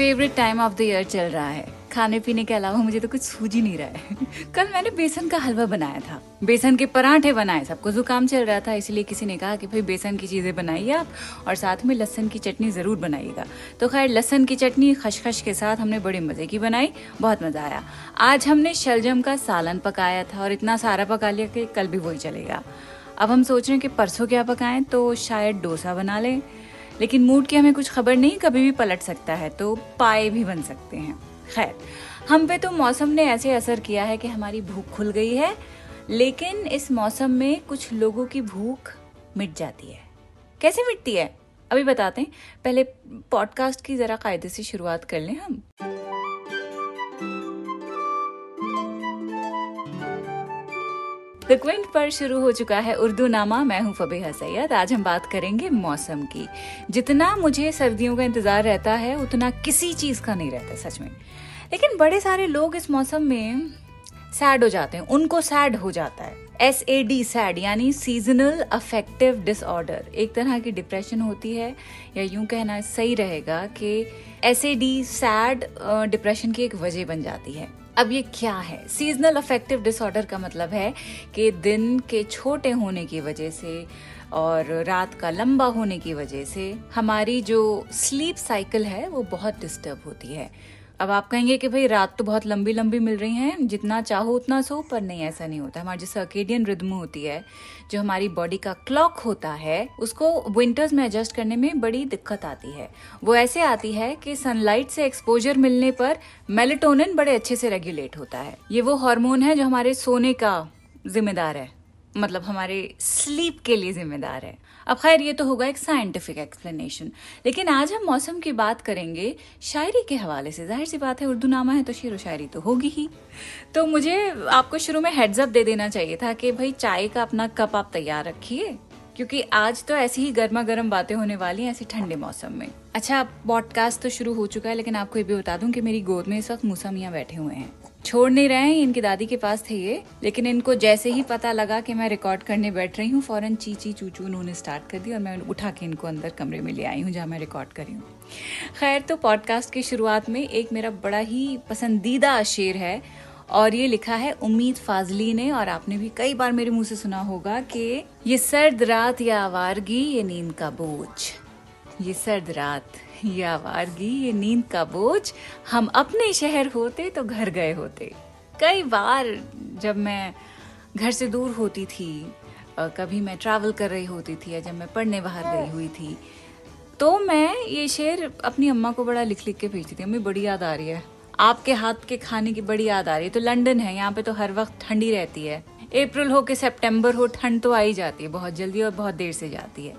Favourite time of the year चल रहा है। खाने पीने के अलावा मुझे तो कुछ सूझ ही नहीं रहा है। कल मैंने बेसन का हलवा बनाया था। बेसन के पराठे बनाए, सबको जुकाम चल रहा था, इसलिए किसी ने कहा कि भाई बेसन की चीज़ें बनाइए आप, और साथ में लहसन की चटनी ज़रूर बनाइएगा। तो खैर, लहसन की चटनी खशखश के साथ हमने बड़े मज़े की बनाई, बहुत मज़ा आया। आज हमने शलजम का सालन पकाया था, और इतना सारा पका लिया कि कल भी वही चलेगा। अब हम सोच रहे हैं कि परसों क्या पकाएँ तो शायद डोसा बना लें लेकिन मूड की हमें कुछ खबर नहीं, कभी भी पलट सकता है तो पाए भी बन सकते हैं। खैर, हम पे तो मौसम ने ऐसे असर किया है कि हमारी भूख खुल गई है, लेकिन इस मौसम में कुछ लोगों की भूख मिट जाती है। कैसे मिटती है? अभी बताते हैं। पहले पॉडकास्ट की ज़रा कायदे से शुरुआत कर लें हम। द क्विंट पर शुरू हो चुका है उर्दू नामा मैं हूँ फबीहा सैयद। आज हम बात करेंगे मौसम की। जितना मुझे सर्दियों का इंतज़ार रहता है, उतना किसी चीज़ का नहीं रहता, सच में। लेकिन बड़े सारे लोग इस मौसम में सैड हो जाते हैं। उनको सैड हो जाता है। एस ए डी सैड यानी सीजनल अफेक्टिव डिसऑर्डर एक तरह की डिप्रेशन होती है। या यूँ कहना सही रहेगा कि S A D SAD depression की एक वजह बन जाती है। अब ये क्या है? सीजनल अफेक्टिव डिसऑर्डर का मतलब है कि दिन के छोटे होने की वजह से और रात का लंबा होने की वजह से हमारी जो स्लीप साइकिल है, वो बहुत डिस्टर्ब होती है। अब आप कहेंगे कि भाई रात तो बहुत लंबी लंबी मिल रही हैं, जितना चाहो उतना सो, पर नहीं, ऐसा नहीं होता। हमारी जो सर्केडियन रिद्म होती है, जो हमारी बॉडी का क्लॉक होता है, उसको विंटर्स में एडजस्ट करने में बड़ी दिक्कत आती है। वो ऐसे आती है कि सनलाइट से एक्सपोजर मिलने पर मेलेटोनिन बड़े अच्छे से रेगुलेट होता है। ये वो हार्मोन है जो हमारे सोने का जिम्मेदार है मतलब हमारे स्लीप के लिए जिम्मेदार है। अब खैर, ये तो होगा एक साइंटिफिक एक्सप्लेनेशन लेकिन आज हम मौसम की बात करेंगे शायरी के हवाले से। ज़ाहिर सी बात है, उर्दू नामा है तो शेर व शायरी तो होगी ही। तो मुझे आपको शुरू में हेड्सअप दे देना चाहिए था कि भाई चाय का अपना कप आप तैयार रखिए, क्योंकि आज तो ऐसी ही गर्मा गर्म बातें होने वाली हैं ऐसे ठंडे मौसम में। अच्छा पॉडकास्ट तो शुरू हो चुका है, लेकिन आपको ये भी बता दूँ कि मेरी गोद में इस वक्त मूसा मियाँ बैठे हुए हैं। छोड़ नहीं रहे हैं, इनकी दादी के पास थे ये, लेकिन इनको जैसे ही पता लगा कि मैं रिकॉर्ड करने बैठ रही हूँ, फ़ौरन चीची चूचू उन्होंने स्टार्ट कर दी और मैं उठा के इनको अंदर कमरे में ले आई हूँ, जहाँ मैं रिकॉर्ड करी हूँ। खैर तो पॉडकास्ट की शुरुआत में एक मेरा बड़ा ही पसंदीदा शेर है और ये लिखा है उम्मीद फाजली ने और आपने भी कई बार मेरे मुँह से सुना होगा कि ये सर्द रात या आवारगी, ये नींद का बोझ, ये सर्द रात। ये आवारगी ये नींद का बोझ, हम अपने शहर होते तो घर गए होते। कई बार जब मैं घर से दूर होती थी कभी मैं ट्रैवल कर रही होती थी या जब मैं पढ़ने बाहर गई हुई थी तो मैं ये शेर अपनी अम्मा को बड़ा लिख लिख के भेजती थी, अम्मी, बड़ी याद आ रही है। आपके हाथ के खाने की बड़ी याद आ रही है। तो लंदन है, यहाँ पे तो हर वक्त ठंडी रहती है। अप्रैल हो के सितंबर हो, ठंड तो आ ही जाती है, बहुत जल्दी और बहुत देर से जाती है।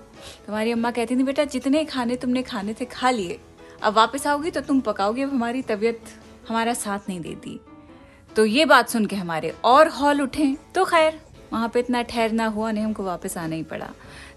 तुम्हारी अम्मा कहती थी, बेटा, जितने खाने तुमने खाने थे, खा लिए। अब वापस आओगी तो तुम पकाओगे, अब हमारी तबीयत हमारा साथ नहीं देती। तो ये बात सुन के हमारे और हॉल उठे। तो खैर, वहाँ पे इतना ठहरना हुआ नहीं हमको वापस आना ही पड़ा।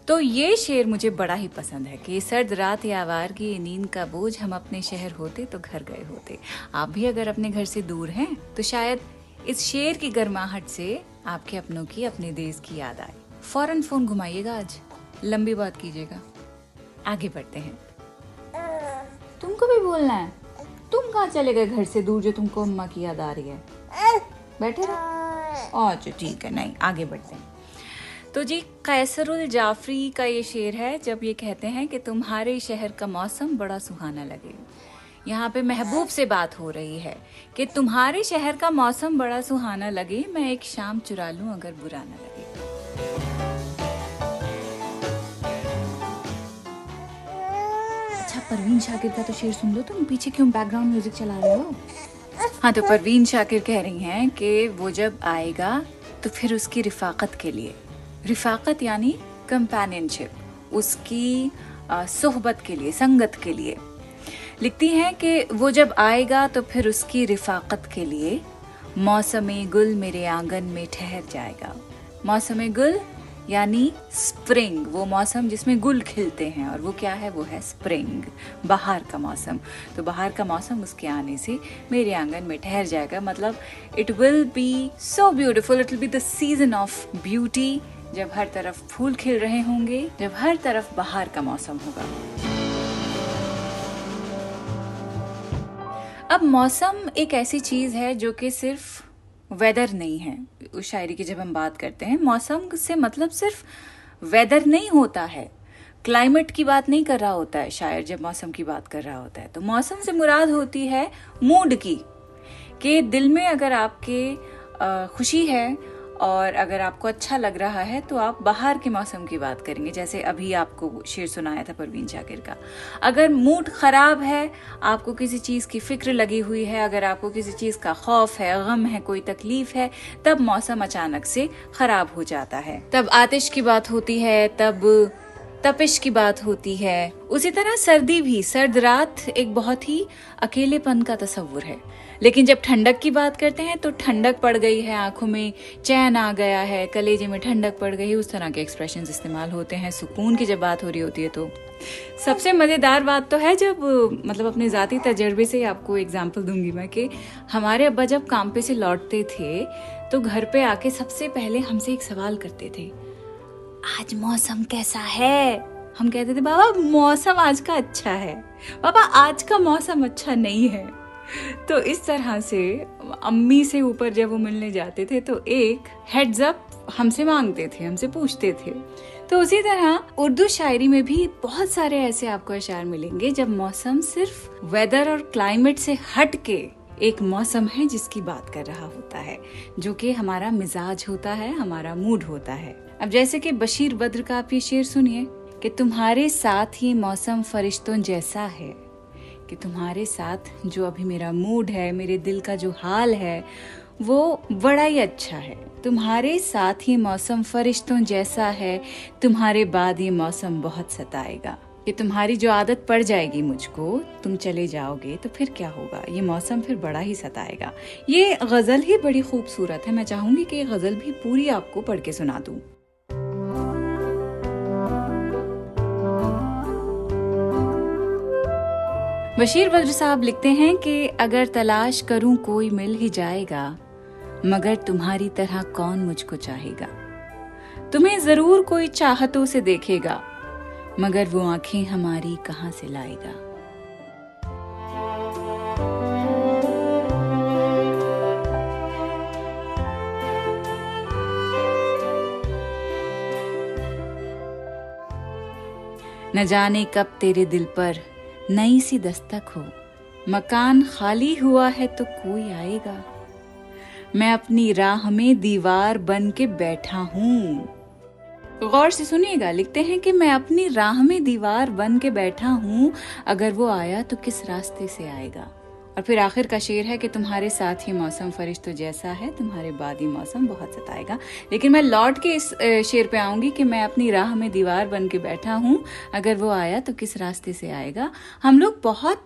तो ये शेर मुझे बड़ा ही पसंद है कि सर्द रात या आवार की नींद का बोझ हम अपने शहर होते तो घर गए होते। आप भी अगर अपने घर से दूर हैं तो शायद इस शेर की गर्माहट से आपके अपनों की अपने देश की याद आए। फ़ौरन फ़ोन घुमाइएगा आज। लंबी बात कीजिएगा। आगे बढ़ते हैं। तुमको भी बोलना है। तुम कहाँ चले गए घर से दूर जो तुमको अम्मा की याद आ रही है? बैठे रहो। अच्छा ठीक है, नहीं, आगे बढ़ते हैं। तो जी, कैसरुल जाफरी का ये शेर है, जब ये कहते हैं कि तुम्हारे शहर का मौसम बड़ा सुहाना लगे यहाँ पे महबूब से बात हो रही है कि तुम्हारे शहर का मौसम बड़ा सुहाना लगे, मैं एक शाम चुरा लूँ अगर बुरा ना लगे। अच्छा परवीन शाकिर का तो शेर सुन लो तुम, पीछे क्यों बैकग्राउंड म्यूज़िक चला रहे हो? हाँ तो परवीन शाकिर कह रही हैं कि वो जब आएगा तो फिर उसकी रिफाकत के लिए। रिफाकत यानी कंपेनियनशिप उसकी सोहबत के लिए, संगत के लिए। लिखती हैं कि वो जब आएगा तो फिर उसकी रिफाकत के लिए मौसम गुल मेरे आँगन में ठहर जाएगा। मौसम गुल यानी स्प्रिंग, वो मौसम जिसमें गुल खिलते हैं और वो क्या है? वो है स्प्रिंग, बाहर का मौसम। तो बाहर का मौसम उसके आने से मेरे आँगन में ठहर जाएगा। मतलब it will be so beautiful it will be the season of beauty जब हर तरफ़ फूल खिल रहे होंगे, जब हर तरफ़ बाहर का मौसम होगा। अब मौसम एक ऐसी चीज़ है जो कि सिर्फ़ वेदर नहीं है। उस शायरी की जब हम बात करते हैं, मौसम से मतलब सिर्फ़ वेदर नहीं होता है। क्लाइमेट की बात नहीं कर रहा होता है, शायर जब मौसम की बात कर रहा होता है। तो मौसम से मुराद होती है मूड की, कि दिल में अगर आपके खुशी है और अगर आपको अच्छा लग रहा है तो आप बाहर के मौसम की बात करेंगे, जैसे अभी आपको शेर सुनाया था परवीन जाकिर का। अगर मूड खराब है, आपको किसी चीज़ की फ़िक्र लगी हुई है, अगर आपको किसी चीज़ का खौफ है, गम है, कोई तकलीफ़ है, तब मौसम अचानक से खराब हो जाता है। तब आतिश की बात होती है, तब तपिश की बात होती है। उसी तरह सर्दी भी। सर्द रात एक बहुत ही अकेलेपन का तस्वुर है। लेकिन जब ठंडक की बात करते हैं तो ठंडक पड़ गई है आँखों में। चैन आ गया है। कलेजे में ठंडक पड़ गई उस तरह के एक्सप्रेशन इस्तेमाल होते हैं। सुकून की जब बात हो रही होती है तो। सबसे मज़ेदार बात तो है जब मतलब अपने ज़ाती तजर्बे से आपको एग्ज़ाम्पल दूँगी मैं कि हमारे अब्बा जब काम पे से लौटते थे तो घर पे आके सबसे पहले हमसे एक सवाल करते थे। आज मौसम कैसा है? हम कहते थे, बाबा, मौसम आज का अच्छा है। बाबा, आज का मौसम अच्छा नहीं है। तो इस तरह से अम्मी से ऊपर जब वो मिलने जाते थे तो एक हेड्स अप हमसे मांगते थे, हमसे पूछते थे। तो उसी तरह उर्दू शायरी में भी बहुत सारे ऐसे आपको अशार मिलेंगे, जब मौसम सिर्फ़ वेदर और क्लाइमेट से हट के एक मौसम है जिसकी बात कर रहा होता है, जो कि हमारा मिजाज होता है, हमारा मूड होता है। अब जैसे कि बशीर बद्र का आप ये शेर सुनिए कि तुम्हारे साथ ही मौसम फरिश्तों जैसा है, कि तुम्हारे साथ जो अभी मेरा मूड है, मेरे दिल का जो हाल है, वो बड़ा ही अच्छा है। तुम्हारे साथ ही मौसम फरिश्तों जैसा है, तुम्हारे बाद ये मौसम बहुत सताएगा। कि तुम्हारी जो आदत पड़ जाएगी मुझको, तुम चले जाओगे तो फिर क्या होगा? ये मौसम फिर बड़ा ही सताएगा। ये गज़ल ही बड़ी खूबसूरत है। मैं चाहूँगी कि ये गज़ल भी पूरी आपको पढ़ के सुना दूँ। बशीर बद्र साहब लिखते हैं कि अगर तलाश करूँ कोई मिल ही जाएगा, मगर तुम्हारी तरह कौन मुझको चाहेगा? तुम्हें ज़रूर कोई चाहतों से देखेगा, मगर वो आँखें हमारी कहाँ से लाएगा? न जाने कब तेरे दिल पर नई सी दस्तक हो। मकान खाली हुआ है तो कोई आएगा। मैं अपनी राह में दीवार बन के बैठा हूँ। गौर से सुनिएगा, लिखते हैं कि मैं अपनी राह में दीवार बन के बैठा हूँ। अगर वो आया तो किस रास्ते से आएगा? और फिर आखिर का शेर है कि तुम्हारे साथ ही मौसम फरिश्तों जैसा है, तुम्हारे बाद ही मौसम बहुत सताएगा। लेकिन मैं लौट के इस शेर पे आऊँगी कि मैं अपनी राह में दीवार बन के बैठा हूँ। अगर वो आया तो किस रास्ते से आएगा? हम लोग बहुत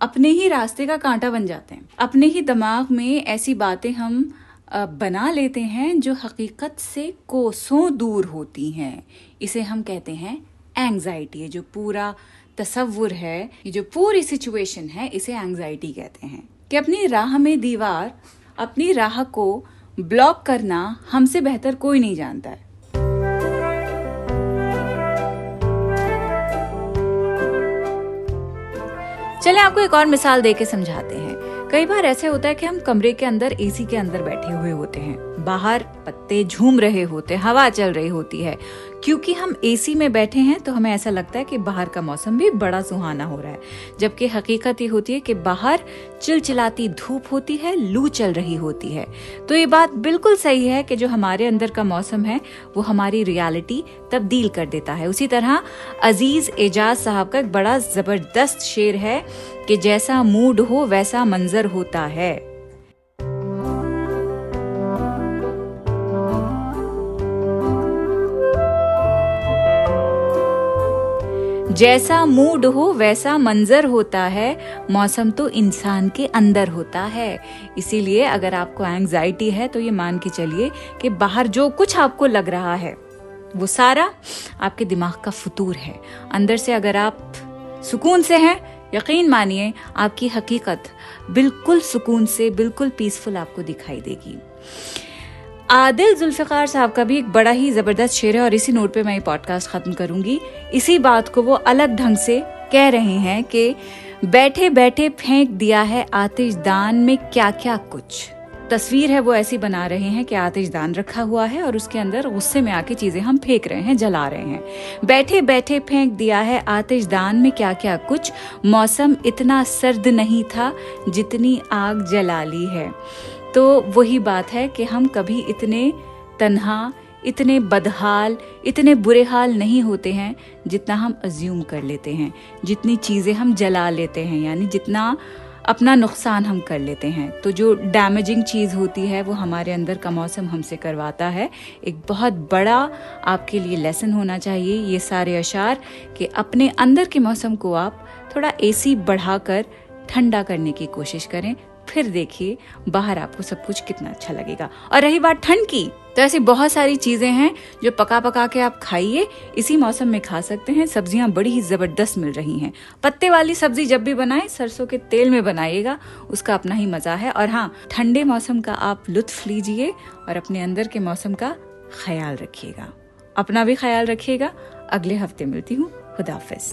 अपने ही रास्ते का कांटा बन जाते हैं। अपने ही दिमाग में ऐसी बातें हम बना लेते हैं जो हकीकत से कोसों दूर होती हैं। इसे हम कहते हैं एंग्जाइटी है जो पूरा तस्वुर है, ये जो पूरी सिचुएशन है, इसे एंजाइटी कहते हैं। कि अपनी राह में दीवार, अपनी राह को ब्लॉक करना हमसे बेहतर कोई नहीं जानता है। चले, आपको एक और मिसाल देके समझाते हैं। कई बार ऐसे होता है कि हम कमरे के अंदर एसी के अंदर बैठे हुए होते हैं। बाहर पत्ते झूम रहे होते हवा चल रही होती है। क्योंकि हम एसी में बैठे हैं तो हमें ऐसा लगता है कि बाहर का मौसम भी बड़ा सुहाना हो रहा है। जबकि हकीकत ये होती है कि बाहर चिलचिलाती धूप होती है, लू चल रही होती है। तो ये बात बिल्कुल सही है कि जो हमारे अंदर का मौसम है, वो हमारी रियलिटी तब्दील कर देता है। उसी तरह अज़ीज़ एजाज साहब का एक बड़ा ज़बरदस्त शेर है कि जैसा मूड हो, वैसा मंजर होता है। जैसा मूड हो, वैसा मंजर होता है। मौसम तो इंसान के अंदर होता है। इसीलिए अगर आपको एंजाइटी है तो ये मान के चलिए कि बाहर जो कुछ आपको लग रहा है, वो सारा आपके दिमाग का फतूर है। अंदर से अगर आप सुकून से हैं, यकीन मानिए, आपकी हकीकत बिल्कुल सुकून से, बिल्कुल पीसफुल आपको दिखाई देगी। आदिल जुल्फ़िकार साहब का भी एक बड़ा ही ज़बरदस्त शेर है और इसी नोट पे मैं ये पॉडकास्ट ख़त्म करूँगी। इसी बात को वो अलग ढंग से कह रहे हैं कि बैठे बैठे फेंक दिया है आतिशदान में क्या क्या कुछ। तस्वीर है वो ऐसी बना रहे हैं कि आतिशदान रखा हुआ है और उसके अंदर गुस्से में आके चीज़ें हम फेंक रहे हैं, जला रहे हैं। बैठे बैठे फेंक दिया है आतिशदान में क्या क्या कुछ। मौसम इतना सर्द नहीं था जितनी आग जला ली है। तो वही बात है कि हम कभी इतने तन्हा, इतने बदहाल, इतने बुरे हाल नहीं होते हैं जितना हम अज्यूम कर लेते हैं, जितनी चीज़ें हम जला लेते हैं, यानी जितना अपना नुकसान हम कर लेते हैं। तो जो डैमेजिंग चीज़ होती है, वो हमारे अंदर का मौसम हमसे करवाता है। एक बहुत बड़ा आपके लिए लेसन होना चाहिए ये सारे अशार कि अपने अंदर के मौसम को आप थोड़ा एसी बढ़ाकर ठंडा करने की कोशिश करें। फिर देखिए, बाहर आपको सब कुछ कितना अच्छा लगेगा। और रही बात ठंड की तो ऐसी बहुत सारी चीज़ें हैं जो पका पका के आप खाइए। इसी मौसम में खा सकते हैं। सब्ज़ियाँ बड़ी ही ज़बरदस्त मिल रही हैं। पत्ते वाली सब्ज़ी जब भी बनाए, सरसों के तेल में बनाइएगा, उसका अपना ही मज़ा है। और हाँ ठंडे मौसम का आप लुत्फ लीजिए और अपने अंदर के मौसम का ख्याल रखिएगा। अपना भी ख्याल रखिएगा। अगले हफ़्ते मिलती हूँ। खुदाफिज